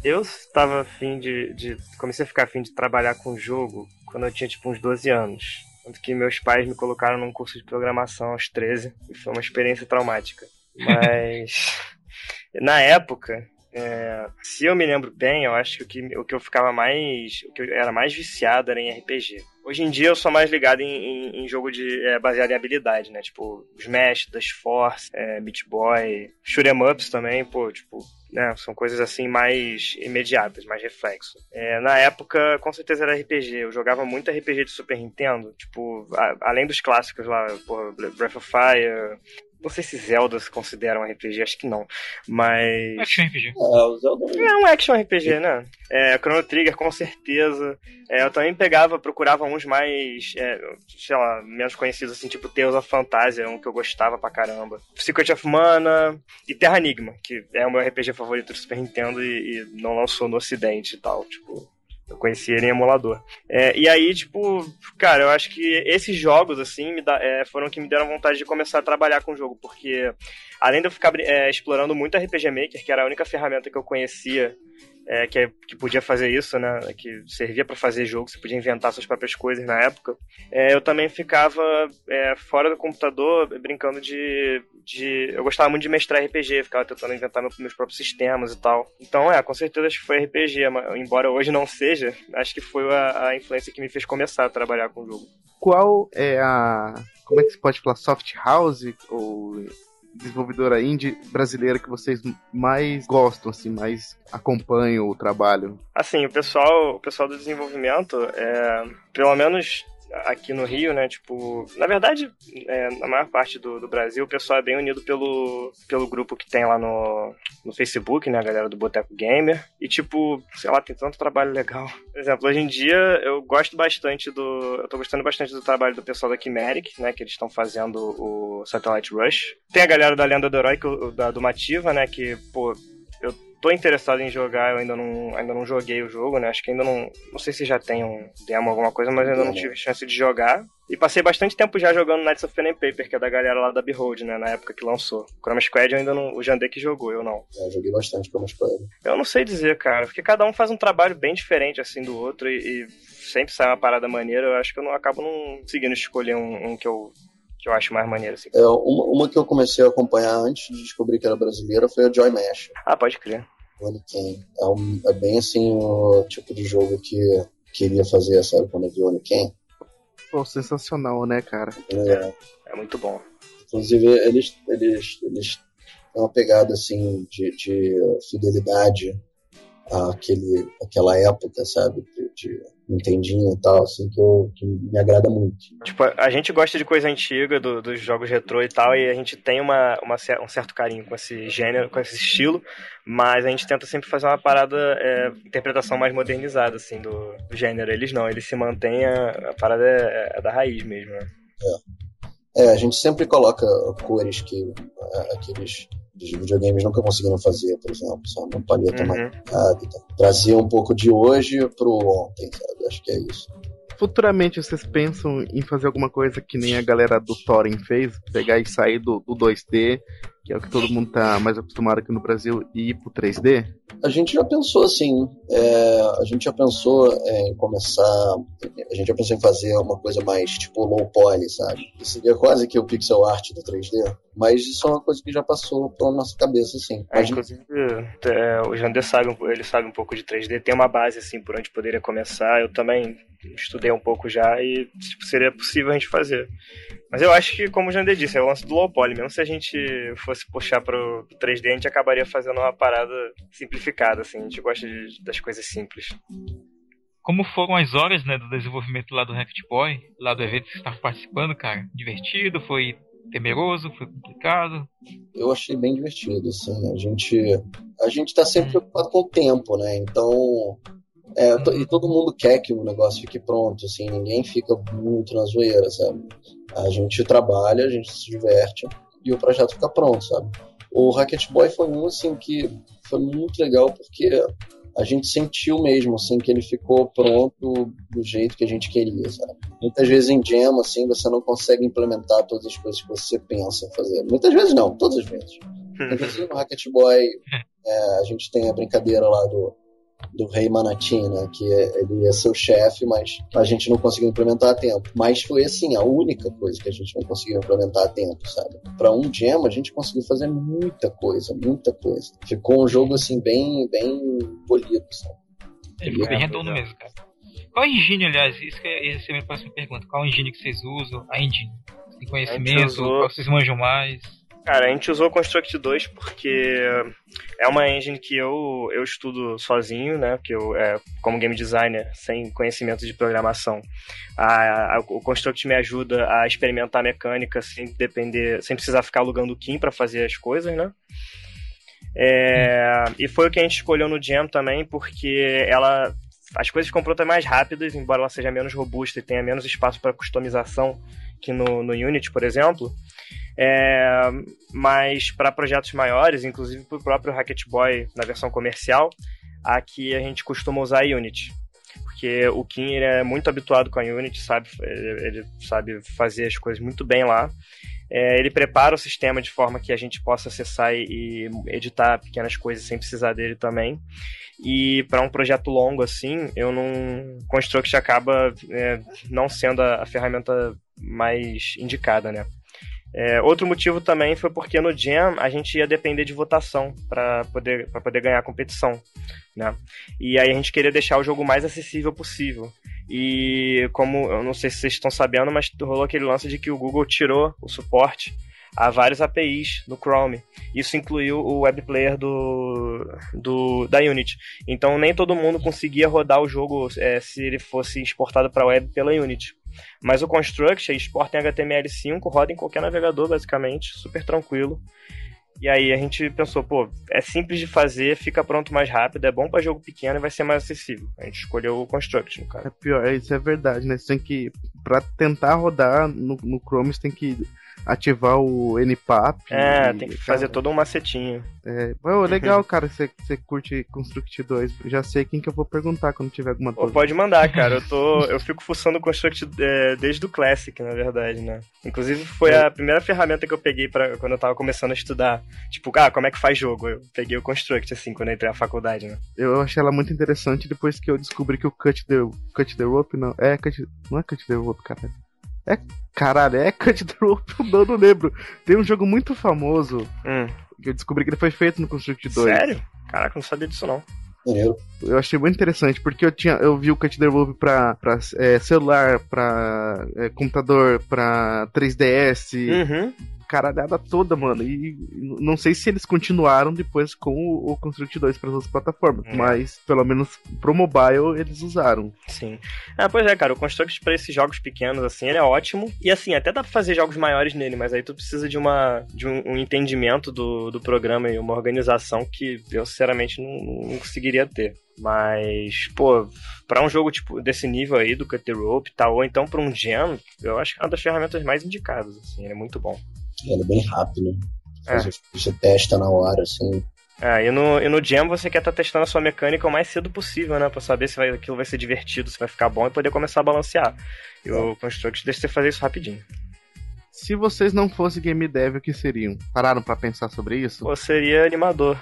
Eu estava afim de, de. Comecei a ficar afim de trabalhar com jogo quando eu tinha tipo uns 12 anos. Tanto que meus pais me colocaram num curso de programação aos 13 e foi uma experiência traumática. Mas. na época, é, se eu me lembro bem, eu acho que o que, o que eu ficava mais. O que eu era mais viciado era em RPG. Hoje em dia eu sou mais ligado em, em, em jogo de é, baseado em habilidade, né? Tipo, Smash, Dash Force, é, Beat Boy, Shoot'em Ups também, pô, tipo, né? São coisas assim mais imediatas, mais reflexo. É, na época, com certeza era RPG. Eu jogava muito RPG de Super Nintendo, tipo, a, além dos clássicos lá, pô, Breath of Fire, não sei se Zelda se considera um RPG, acho que não. Mas. Action RPG. É, o Zelda é um action RPG, né? É, Chrono Trigger, com certeza. É, eu também pegava, procurava uns mais, é, sei lá, menos conhecidos, assim, tipo Tales of Fantasia, um que eu gostava pra caramba. Secret of Mana e Terra Enigma, que é o meu RPG favorito do Super Nintendo e, e não lançou no ocidente e tal, tipo... Eu conheci ele em emulador. É, e aí, tipo, cara, eu acho que esses jogos, assim, me dá, é, foram que me deram vontade de começar a trabalhar com o jogo, porque além de eu ficar é, explorando muito RPG Maker, que era a única ferramenta que eu conhecia é, que, é, que, podia fazer isso, né? Que servia para fazer jogo, você podia inventar suas próprias coisas na época. É, eu também ficava é, fora do computador brincando de, de. Eu gostava muito de mestrar RPG, ficava tentando inventar meus próprios sistemas e tal. Então, é, com certeza acho que foi RPG, mas, embora hoje não seja, acho que foi a, a influência que me fez começar a trabalhar com o jogo. Qual é a. Como é que se pode falar? Soft house? Ou desenvolvedora indie brasileira que vocês mais gostam, assim, mais acompanham o trabalho? Assim, o pessoal, o pessoal do desenvolvimento, é, pelo menos aqui no Rio, né? Tipo, na verdade, é, na maior parte do, do, Brasil, o pessoal é bem unido pelo, pelo grupo que tem lá no, no Facebook, né? A galera do Boteco Gamer. E, tipo, sei lá, tem tanto trabalho legal. Por exemplo, hoje em dia eu gosto bastante do. Eu tô gostando bastante do trabalho do pessoal da Chimeric, né? Que eles estão fazendo o Satellite Rush. Tem a galera da Lenda do Herói, da, do Mativa, né? Que, pô, tô interessado em jogar, eu ainda não, ainda não joguei o jogo, né? Acho que ainda não. Não sei se já tem um demo, alguma coisa, mas ainda não tive chance de jogar. E passei bastante tempo já jogando Knights of Pen and Paper, que é da galera lá da Behold, né? Na época que lançou. Chroma Squad eu ainda não. O Jandek jogou, eu não. É, eu joguei bastante Chroma Squad. Eu não sei dizer, cara, porque cada um faz um trabalho bem diferente assim do outro e, e sempre sai uma parada maneira. Eu acho que eu não acabo não conseguindo escolher um, um que eu que eu acho mais maneiro. Assim. É, uma, uma, que eu comecei a acompanhar antes de descobrir que era brasileira foi a Joy Mesh. Ah, pode crer. Oniken. É, um, é bem assim o tipo de jogo que queria fazer, sabe, quando eu vi Oniken. Pô, sensacional, né, cara? É, é muito bom. Inclusive, eles, eles, eles têm uma pegada assim de, de fidelidade àquele, àquela época, sabe? De, de Nintendinho e tal, assim, que, eu, que me agrada muito. Tipo, a gente gosta de coisa antiga, do, dos jogos retrô e tal, e a gente tem uma, uma, um certo carinho com esse gênero, com esse estilo, mas a gente tenta sempre fazer uma parada, é, interpretação mais modernizada, assim, do, do, gênero. Eles não, eles se mantêm, a, a parada é, é, da raiz mesmo, né? É. é, a gente sempre coloca cores que é, aqueles dos videogames nunca conseguiram fazer, por exemplo, sabe? Uma paleta uhum. marcada. Então, trazer um pouco de hoje pro ontem, sabe? Acho que é isso. Futuramente vocês pensam em fazer alguma coisa que nem a galera do Thorin fez? Pegar e sair do, do 2D que é o que todo mundo tá mais acostumado aqui no Brasil, e ir pro 3D? A gente já pensou assim, é, a gente já pensou em começar, a gente já pensou em fazer uma coisa mais tipo low poly, sabe? Que seria quase que o pixel art do 3D, mas isso é uma coisa que já passou pela nossa cabeça, assim. É, inclusive, é, o Jander sabe, ele sabe um pouco de 3D, tem uma base assim por onde poderia começar, eu também estudei um pouco já e tipo, seria possível a gente fazer. Mas eu acho que, como o Jander disse, é o lance do low poly. Mesmo se a gente fosse puxar pro 3D, a gente acabaria fazendo uma parada simplificada, assim. A gente gosta de, das coisas simples. Como foram as horas, né, do desenvolvimento lá do Raft Boy, lá do evento que você estava participando, cara? Divertido? Foi temeroso? Foi complicado? Eu achei bem divertido, assim. A gente, a gente tá sempre preocupado com o tempo, né? Então, É, e todo mundo quer que o negócio fique pronto, assim, ninguém fica muito na zoeira, sabe? A gente trabalha, a gente se diverte e o projeto fica pronto, sabe? O Rocket Boy foi um, assim, que foi muito legal porque a gente sentiu mesmo, assim, que ele ficou pronto do jeito que a gente queria, sabe? Muitas vezes em Jam, assim, você não consegue implementar todas as coisas que você pensa fazer. Muitas vezes não, todas as vezes. Inclusive no Rocket Boy, é, a gente tem a brincadeira lá do do rei Manati, né? Que é, ele é seu chefe, mas a gente não conseguiu implementar a tempo. Mas foi assim, a única coisa que a gente não conseguiu implementar a tempo, sabe? Para um gem a gente conseguiu fazer muita coisa, muita coisa. Ficou um jogo assim bem, bem polido, sabe? Ele ficou bem redondo mesmo, cara. Qual engine, aliás? Isso que é, essa é a minha próxima pergunta. Qual engine que vocês usam? A engine? Você tem conhecimento? Usou... Qual vocês manjam mais? Cara, a gente usou o Construct 2 porque é uma engine que eu, eu estudo sozinho, né? Que eu, é, como game designer, sem conhecimento de programação. A, a, o Construct me ajuda a experimentar a mecânica sem depender, sem precisar ficar alugando o Kim para fazer as coisas, né? É, e foi o que a gente escolheu no Jam também, porque ela as coisas ficam prontas mais rápidas, embora ela seja menos robusta e tenha menos espaço para customização que no, no Unity, por exemplo. É, mas para projetos maiores, inclusive para o próprio Rocket Boy na versão comercial, aqui a gente costuma usar a Unity. Porque o Kim é muito habituado com a Unity, sabe, ele, ele sabe fazer as coisas muito bem lá. É, ele prepara o sistema de forma que a gente possa acessar e, e editar pequenas coisas sem precisar dele também. E para um projeto longo assim, eu não. Construct acaba é, não sendo a, a ferramenta mais indicada, né? É, outro motivo também foi porque no Jam a gente ia depender de votação para poder, poder ganhar a competição. Né? E aí a gente queria deixar o jogo mais acessível possível. E como eu não sei se vocês estão sabendo, mas rolou aquele lance de que o Google tirou o suporte a vários APIs no Chrome. Isso incluiu o web player do, do, da Unity. Então nem todo mundo conseguia rodar o jogo é, se ele fosse exportado para web pela Unity. Mas o Construct exporta em HTML5, roda em qualquer navegador, basicamente, super tranquilo. E aí a gente pensou, pô, é simples de fazer, fica pronto mais rápido, é bom para jogo pequeno e vai ser mais acessível. A gente escolheu o Construct, cara. É pior, isso é verdade, né? Você tem que, pra tentar rodar no, no Chrome, você tem que ativar o NPAP. É, e, tem que fazer todo um macetinho. É, legal, cara, você, você curte Construct 2. Já sei quem que eu vou perguntar quando tiver alguma dúvida. pode mandar, cara. Eu, tô, eu fico fuçando o Construct é, desde o Classic, na verdade, né? Inclusive, foi a primeira ferramenta que eu peguei para quando eu tava começando a estudar. Tipo, ah, como é que faz jogo? Eu peguei o Construct, assim, quando eu entrei na faculdade, né? Eu achei ela muito interessante depois que eu descobri que o Cut the, Cut the Rope, não. É, cut, não é Cut the Rope, cara. É, caralho, é Cut the Rope, não, não lembro. Tem um jogo muito famoso hum. que eu descobri que ele foi feito no Construct 2. Sério? Caraca, não sabia disso não. Eu achei muito interessante, porque eu tinha eu vi o Cut the Rope pra, pra é, celular, pra é, computador, pra 3DS. Uhum caralhada toda, mano. E não sei se eles continuaram depois com o, o Construct 2 para outras plataformas, é. mas pelo menos pro mobile eles usaram. Sim. Ah, pois é, cara, o Construct para esses jogos pequenos, assim, ele é ótimo. E assim, até dá pra fazer jogos maiores nele, mas aí tu precisa de, uma, de um, um entendimento do, do programa e uma organização que eu, sinceramente, não, não conseguiria ter. Mas, pô, para um jogo tipo desse nível aí, do Cut the Rope e tal, ou então pra um Gen, eu acho que é uma das ferramentas mais indicadas, assim, ele é muito bom. Ele é bem rápido. É. Você testa na hora, assim. É, e no, e no Jam você quer estar tá testando a sua mecânica o mais cedo possível, né? Pra saber se vai, aquilo vai ser divertido, se vai ficar bom e poder começar a balancear. E o Construct deixa você fazer isso rapidinho. Se vocês não fossem game dev, o que seriam? Pararam para pensar sobre isso? Ou seria animador.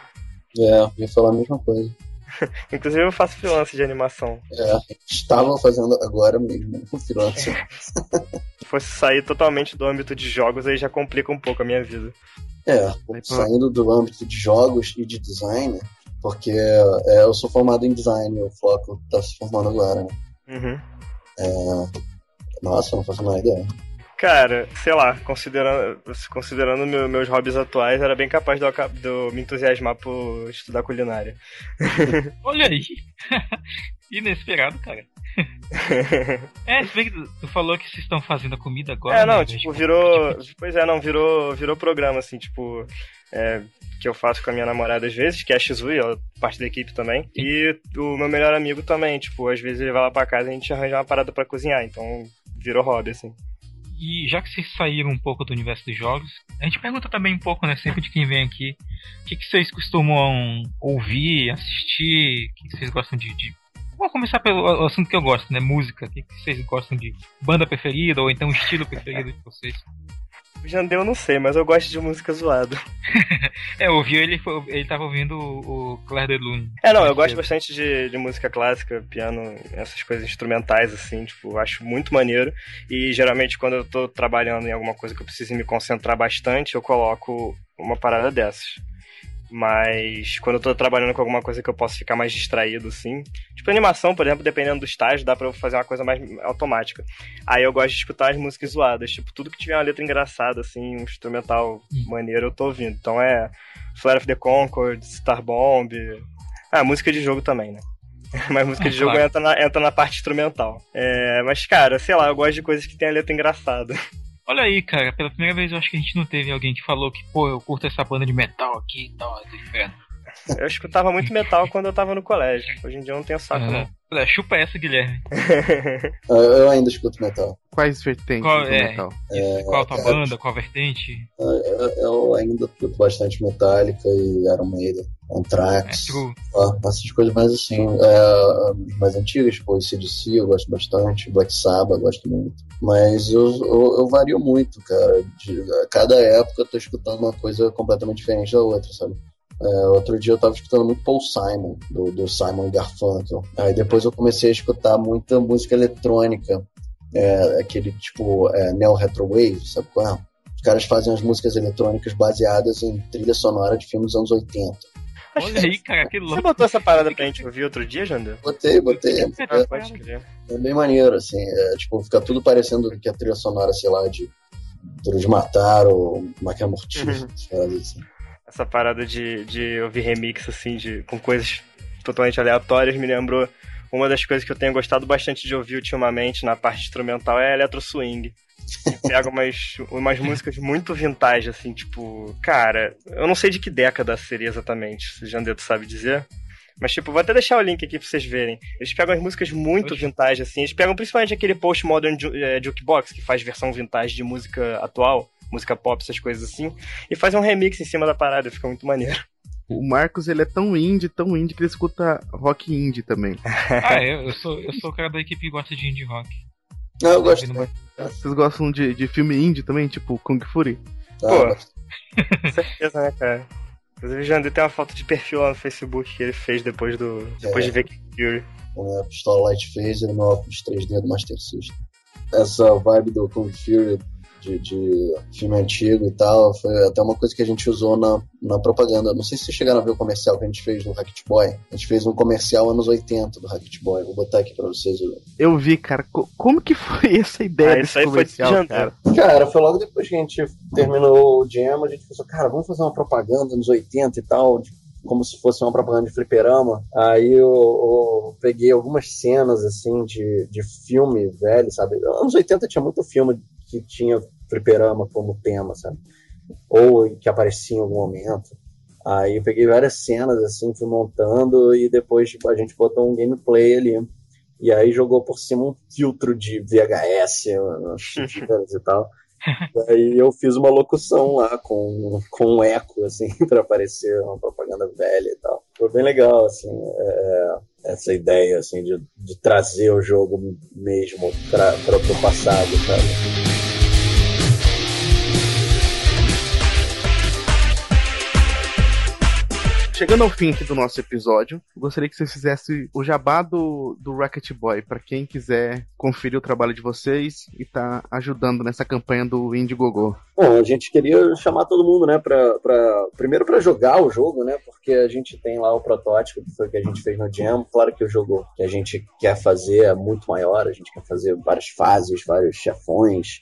É, eu ia falar a mesma coisa. Inclusive eu faço freelance de animação. É, estava fazendo agora mesmo, freelance. Se fosse sair totalmente do âmbito de jogos, aí já complica um pouco a minha vida. É, saindo do âmbito de jogos e de design, porque é, eu sou formado em design, o Floco tá se formando agora, né? Uhum. É... Nossa, não faço mais ideia. Cara, sei lá, considerando, considerando meu, meus hobbies atuais, era bem capaz de eu, me entusiasmar por estudar culinária. Olha aí! Inesperado, cara. é, se bem que tu, tu, falou que vocês estão fazendo a comida agora. É, não, né? tipo, virou. Pois é, não, virou, virou programa, assim, tipo. É, que eu faço com a minha namorada às vezes, que é a Shizui, ela é parte da equipe também. E o meu melhor amigo também, tipo, às vezes ele vai lá pra casa e a gente arranja uma parada para cozinhar, então virou hobby, assim. E já que vocês saíram um pouco do universo dos jogos, a gente pergunta também um pouco, né, sempre de quem vem aqui, o que, que vocês costumam ouvir, assistir, o que, que vocês gostam de, de... Vou começar pelo assunto que eu gosto, né? Música. O que, que vocês gostam de banda preferida ou então estilo preferido de vocês? Jandeu eu não sei, mas eu gosto de música zoada. é, ouviu ele, ele tava ouvindo o, o Claire de Lune. É, não, eu gosto bastante de, de música clássica, piano, essas coisas instrumentais, assim, tipo, acho muito maneiro. E geralmente quando eu tô trabalhando em alguma coisa que eu preciso me concentrar bastante, eu coloco uma parada dessas. Mas quando eu tô trabalhando com alguma coisa que eu posso ficar mais distraído, assim. Tipo animação, por exemplo, dependendo do estágio, dá pra eu fazer uma coisa mais automática. Aí eu gosto de escutar as músicas zoadas. Tipo, tudo que tiver uma letra engraçada, assim, um instrumental maneiro, eu tô ouvindo. Então é Flare of the Concord, Star Bomb. Ah, música de jogo também, né? Mas música ah, de jogo claro. entra, na, entra na parte instrumental. É, mas, cara, sei lá, eu gosto de coisas que tem a letra engraçada. Olha aí, cara, pela primeira vez eu acho que a gente não teve alguém que falou que, pô, eu curto essa banda de metal aqui e tal, é do inferno. Eu escutava muito metal quando eu tava no colégio. Hoje em dia eu não tenho saco, uhum. não. chupa essa, Guilherme. eu ainda escuto metal. Quais vertentes qual, do é, metal? É, qual a tua é, banda, qual vertente? Eu, eu, ainda escuto bastante Metallica e Iron Maiden. Anthrax, é, essas coisas mais assim, é, mais antigas, tipo CDC eu gosto bastante, Black Sabbath eu gosto muito. Mas eu, eu, eu vario muito, cara. De, a cada época eu tô escutando uma coisa completamente diferente da outra, sabe? É, outro dia eu tava escutando muito Paul Simon, do, do Simon Garfunkel. Aí depois eu comecei a escutar muita música eletrônica, é, aquele tipo é, Neo Retrowave, sabe qual é? Os caras fazem as músicas eletrônicas baseadas em trilha sonora de filmes dos anos 80. Olha aí, cara, que louco. Você botou essa parada pra gente ouvir outro dia, Jander? Botei, botei. Ah, pode crer. É bem maneiro, assim. É, tipo, fica tudo parecendo que a trilha sonora, sei lá, de Duro de Matar ou Máquina Mortífera, uhum. assim. Essa parada de, de ouvir remix, assim, de, com coisas totalmente aleatórias, me lembrou uma das coisas que eu tenho gostado bastante de ouvir ultimamente na parte instrumental é eletro swing pega umas, umas músicas muito vintage, assim, tipo, cara, eu não sei de que década seria exatamente, se o Jandeto sabe dizer. Mas, tipo, vou até deixar o link aqui pra vocês verem. Eles pegam as músicas muito Oxe. vintage, assim. Eles pegam principalmente aquele postmodern ju é, jukebox, que faz versão vintage de música atual, música pop, essas coisas assim, e fazem um remix em cima da parada, fica muito maneiro. O Marcos, ele é tão indie, tão indie, que ele escuta rock indie também. ah, eu, eu, sou, eu sou o cara da equipe que gosta de indie rock. Não, eu gosto. Vocês gostam de, de filme indie também, tipo Kung Fury? Ah, Pô, com certeza, né, cara? Inclusive, o Jandir tem uma foto de perfil lá no Facebook que ele fez depois do. Depois é. de ver Kung Fury. É, a pistola Light Phaser e meu óculos 3D do Master System. Essa vibe do Kung Fury de, de, filme antigo e tal. Foi até uma coisa que a gente usou na, na propaganda. Não sei se vocês chegaram a ver o comercial que a gente fez no Racket Boy. A gente fez um comercial anos 80 do Racket Boy. Vou botar aqui pra vocês. Eu vi, cara. Como que foi essa ideia ah, desse comercial, foi cara? Cara, foi logo depois que a gente terminou o Jam, a gente pensou, cara, vamos fazer uma propaganda anos 80 e tal, de como se fosse uma propaganda de fliperama. Aí eu, eu, peguei algumas cenas, assim, de, de filme velho, sabe? Anos 80 tinha muito filme que tinha fliperama como tema, sabe? Ou que aparecia em algum momento. Aí eu peguei várias cenas, assim, fui montando e depois tipo, a gente botou um gameplay ali. E aí jogou por cima um filtro de VHS e tal. Daí eu fiz uma locução lá com, com um eco, assim, para aparecer uma propaganda velha e tal. Foi bem legal, assim, é, essa ideia, assim, de, de trazer o jogo mesmo para o passado, sabe? Chegando ao fim aqui do nosso episódio, gostaria que vocês fizessem o jabá do, do Rocket Boy, para quem quiser conferir o trabalho de vocês e tá ajudando nessa campanha do Indiegogo. Bom, a gente queria chamar todo mundo, né, pra, pra, primeiro para jogar o jogo, né, porque a gente tem lá o protótipo, que foi o que a gente fez no Jam. Claro que o jogo que a gente quer fazer é muito maior, a gente quer fazer várias fases, vários chefões,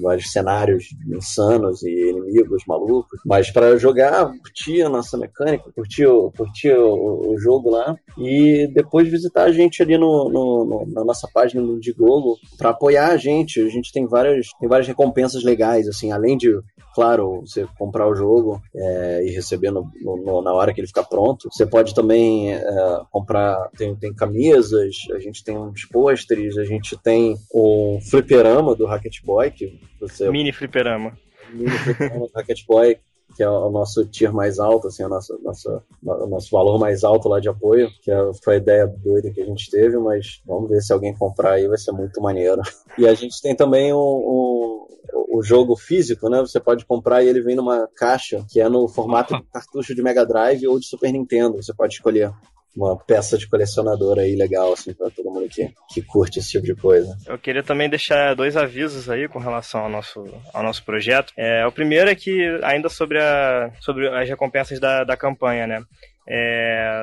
vários cenários insanos e inimigos malucos. Mas para jogar, curtir a nossa mecânica, curtir, curtir o, o, jogo lá e depois visitar a gente ali no, no, no na nossa página do Indiegogo para apoiar a gente. A gente tem várias, tem várias recompensas legais, assim, além de claro, você comprar o jogo é, e receber no, no, na hora que ele ficar pronto. Você pode também é, comprar, tem, tem camisas, a gente tem uns pôsteres, a gente tem um fliperama do Rocket Boy, que você... Mini fliperama. Mini fliperama Rocket Boy, que é o nosso tier mais alto, assim, o nosso, nosso, o nosso valor mais alto lá de apoio, que é, foi a ideia doida que a gente teve, mas vamos ver se alguém comprar aí, vai ser muito maneiro. E a gente tem também um, um o jogo físico, né? Você pode comprar e ele vem numa caixa que é no formato de cartucho de Mega Drive ou de Super Nintendo. Você pode escolher uma peça de colecionador aí legal, assim, pra todo mundo que, que curte esse tipo de coisa. Eu queria também deixar dois avisos aí com relação ao nosso, ao nosso projeto. É, o primeiro é que, ainda sobre, a, sobre as recompensas da, da campanha, né?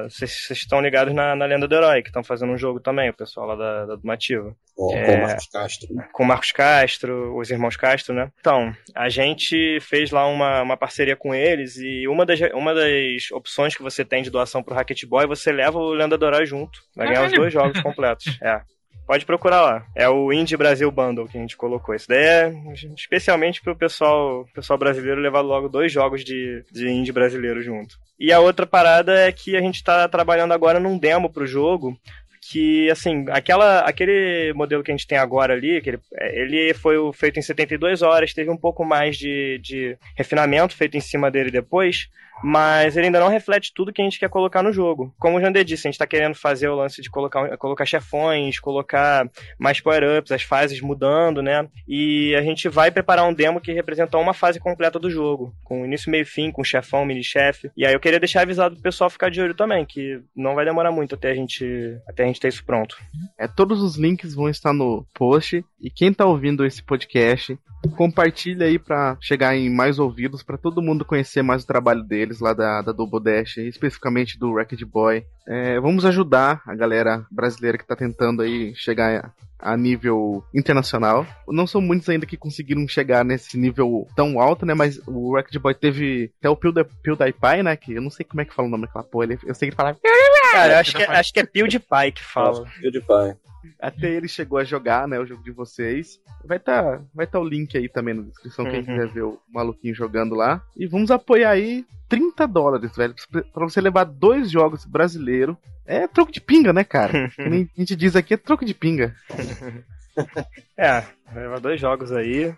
Vocês é, estão ligados na, na Lenda do Herói, que estão fazendo um jogo também, o pessoal lá da, da Domativa. Com, é, com o Marcos Castro. Com o Marcos Castro, os irmãos Castro, né? Então, a gente fez lá uma, uma parceria com eles e uma das, uma das opções que você tem de doação pro Racket Boy, você leva o Lenda do Herói junto. Vai ganhar os dois jogos completos. É. Pode procurar lá. É o Indie Brasil Bundle que a gente colocou. Isso daí é especialmente pro pessoal, pessoal brasileiro levar logo dois jogos de, de indie brasileiro junto. E a outra parada é que a gente tá trabalhando agora num demo pro jogo que, assim, aquela, aquele modelo que a gente tem agora ali, ele, ele foi feito em 72 horas, teve um pouco mais de, de refinamento feito em cima dele depois, mas ele ainda não reflete tudo que a gente quer colocar no jogo. Como o Jander disse, a gente está querendo fazer o lance de colocar, colocar chefões, colocar mais power-ups, as fases mudando, né? E a gente vai preparar um demo que representa uma fase completa do jogo, com início, meio e fim, com chefão, mini-chefe. E aí eu queria deixar avisado pro pessoal ficar de olho também, que não vai demorar muito até a gente, até a gente ter isso pronto. É, todos os links vão estar no post. E quem tá ouvindo esse podcast, compartilha aí para chegar em mais ouvidos, para todo mundo conhecer mais o trabalho deles lá da, da Double Dash, especificamente do Wrecked Boy. É, vamos ajudar a galera brasileira que tá tentando aí chegar a nível internacional. Não são muitos ainda que conseguiram chegar nesse nível tão alto, né? Mas o Wrecked Boy teve até o PewDiePie, né? Que eu não sei como é que fala o nome daquela porra. Ele, eu sei que ele fala... Cara, eu acho que, é, acho que é PewDiePie que fala. PewDiePie. Até ele chegou a jogar, né, o jogo de vocês. Vai tá, vai tá o link aí também na descrição, uhum. quem quiser ver o maluquinho jogando lá. E vamos apoiar aí 30 dólares, velho, pra você levar dois jogos brasileiros. É troco de pinga, né, cara? Nem a gente diz aqui, é troco de pinga. é, levar dois jogos aí.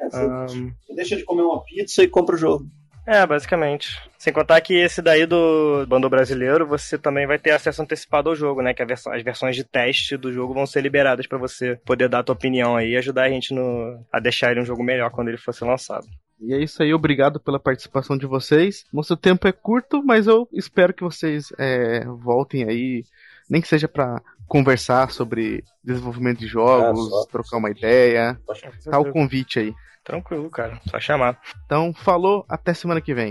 É, um... Deixa de comer uma pizza e compra o jogo. É, basicamente. Sem contar que esse daí do bando brasileiro, você também vai ter acesso antecipado ao jogo, né? Que versão, as versões de teste do jogo vão ser liberadas para você poder dar a tua opinião aí e ajudar a gente no, a deixar ele um jogo melhor quando ele fosse lançado. E é isso aí, obrigado pela participação de vocês. Nosso tempo é curto, mas eu espero que vocês é, voltem aí, nem que seja para conversar sobre desenvolvimento de jogos, é, trocar uma ideia. Tá o convite aí. Tranquilo, cara. Só chamar. Então, falou, até semana que vem.